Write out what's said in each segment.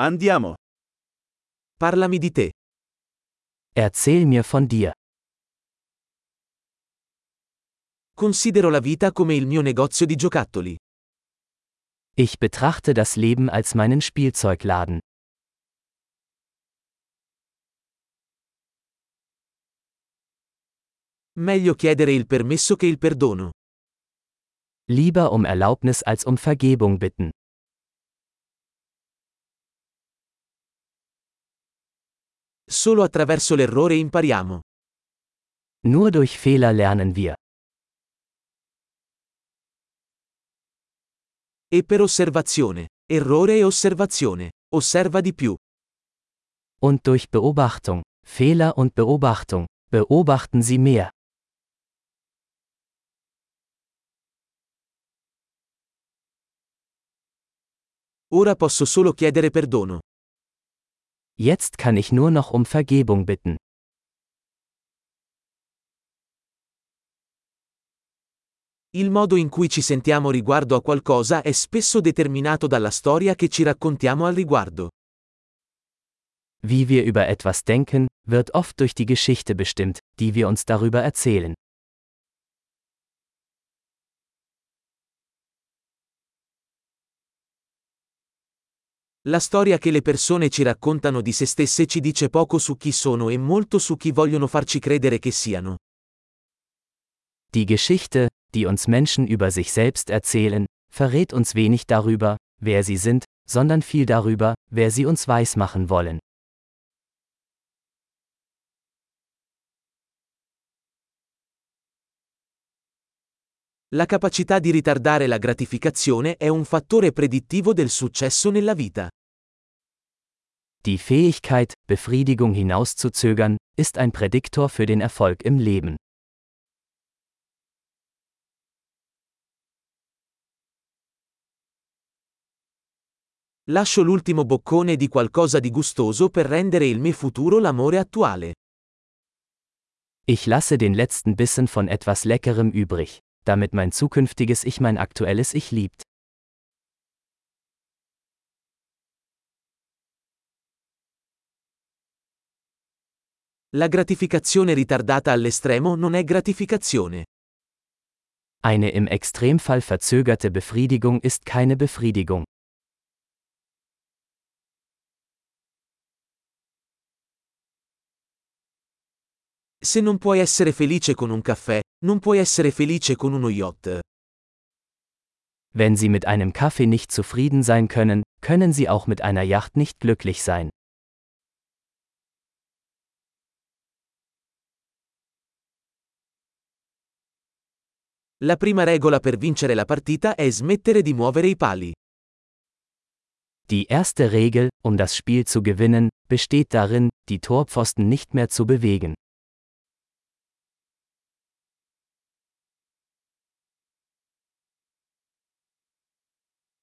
Andiamo. Parlami di te. Erzähl mir von dir. Considero la vita come il mio negozio di giocattoli. Ich betrachte das Leben als meinen Spielzeugladen. Meglio chiedere il permesso che il perdono. Lieber um Erlaubnis als um Vergebung bitten. Solo attraverso l'errore impariamo. Nur durch Fehler lernen wir. E per osservazione. Errore e osservazione. Osserva di più. Und durch Beobachtung. Fehler und Beobachtung. Beobachten Sie mehr. Ora posso solo chiedere perdono. Jetzt kann ich nur noch um Vergebung bitten. Il modo in cui ci sentiamo riguardo a qualcosa è spesso determinato dalla storia che ci raccontiamo al riguardo. Wie wir über etwas denken, wird oft durch die Geschichte bestimmt, die wir uns darüber erzählen. La storia che le persone ci raccontano di se stesse ci dice poco su chi sono e molto su chi vogliono farci credere che siano. Die Geschichte, die uns Menschen über sich selbst erzählen, verrät uns wenig darüber, wer sie sind, sondern viel darüber, wer sie uns weismachen wollen. La capacità di ritardare la gratificazione è un fattore predittivo del successo nella vita. Die Fähigkeit, Befriedigung hinauszuzögern, ist ein Prädiktor für den Erfolg im Leben. Lascio l'ultimo boccone di qualcosa di gustoso per rendere il mio futuro l'amore attuale. Ich lasse den letzten Bissen von etwas Leckerem übrig, damit mein zukünftiges Ich mein aktuelles Ich liebt. La gratificazione ritardata all'estremo non è gratificazione. Eine im Extremfall verzögerte Befriedigung ist keine Befriedigung. Se non puoi essere felice con un caffè, non puoi essere felice con uno yacht. Wenn Sie mit einem Kaffee nicht zufrieden sein können, können Sie auch mit einer Yacht nicht glücklich sein. La prima regola per vincere la partita è smettere di muovere i pali. Die erste Regel, um das Spiel zu gewinnen, besteht darin, die Torpfosten nicht mehr zu bewegen.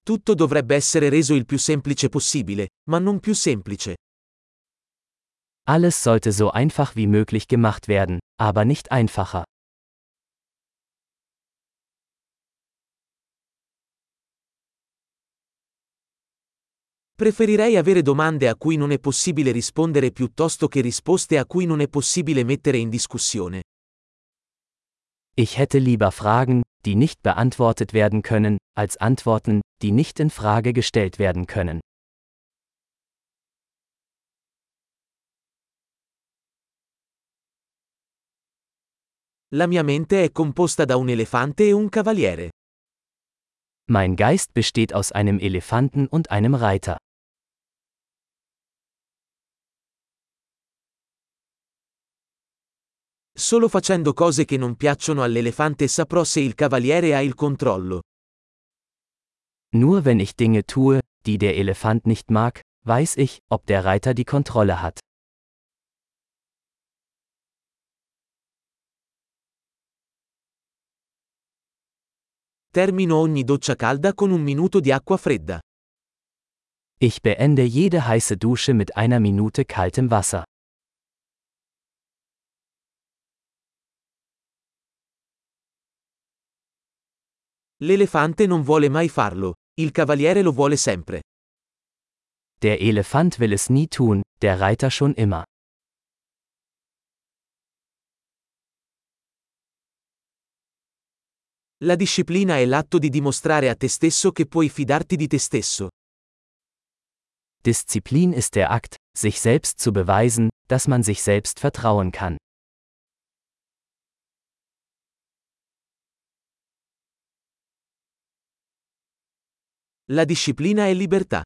Tutto dovrebbe essere reso il più semplice possibile, ma non più semplice. Alles sollte so einfach wie möglich gemacht werden, aber nicht einfacher. Preferirei avere domande a cui non è possibile rispondere piuttosto che risposte a cui non è possibile mettere in discussione. Ich hätte lieber Fragen, die nicht beantwortet werden können, als Antworten, die nicht in Frage gestellt werden können. La mia mente è composta da un elefante e un cavaliere. Mein Geist besteht aus einem Elefanten und einem Reiter. Solo facendo cose che non piacciono all'elefante saprò se il cavaliere ha il controllo. Nur wenn ich Dinge tue, die der Elefant nicht mag, weiß ich, ob der Reiter die Kontrolle hat. Termino ogni doccia calda con un minuto di acqua fredda. Ich beende jede heiße Dusche mit einer Minute kaltem Wasser. L'elefante non vuole mai farlo, il cavaliere lo vuole sempre. Der Elefant will es nie tun, der Reiter schon immer. La disciplina è l'atto di dimostrare a te stesso che puoi fidarti di te stesso. Disziplin ist der Akt, sich selbst zu beweisen, dass man sich selbst vertrauen kann. La disciplina è libertà.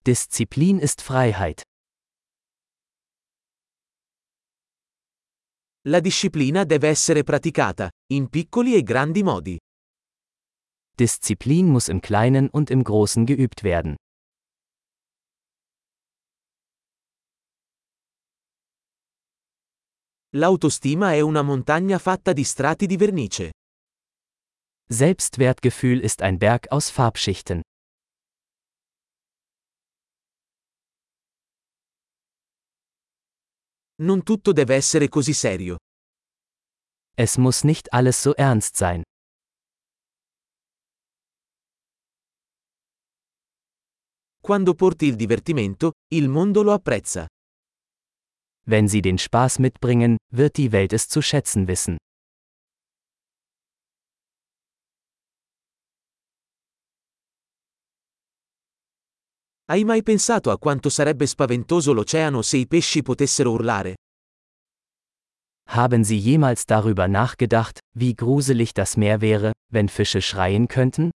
Disziplin ist Freiheit. La disciplina deve essere praticata, in piccoli e grandi modi. Disziplin muss im Kleinen und im Großen geübt werden. L'autostima è una montagna fatta di strati di vernice. Selbstwertgefühl ist ein Berg aus Farbschichten. Non tutto deve essere così serio. Es muss nicht alles so ernst sein. Quando porti il divertimento, il mondo lo apprezza. Wenn sie den Spaß mitbringen, wird die Welt es zu schätzen wissen. Hai mai pensato a quanto sarebbe spaventoso l'oceano se i pesci potessero urlare? Haben Sie jemals darüber nachgedacht, wie gruselig das Meer wäre, wenn Fische schreien könnten?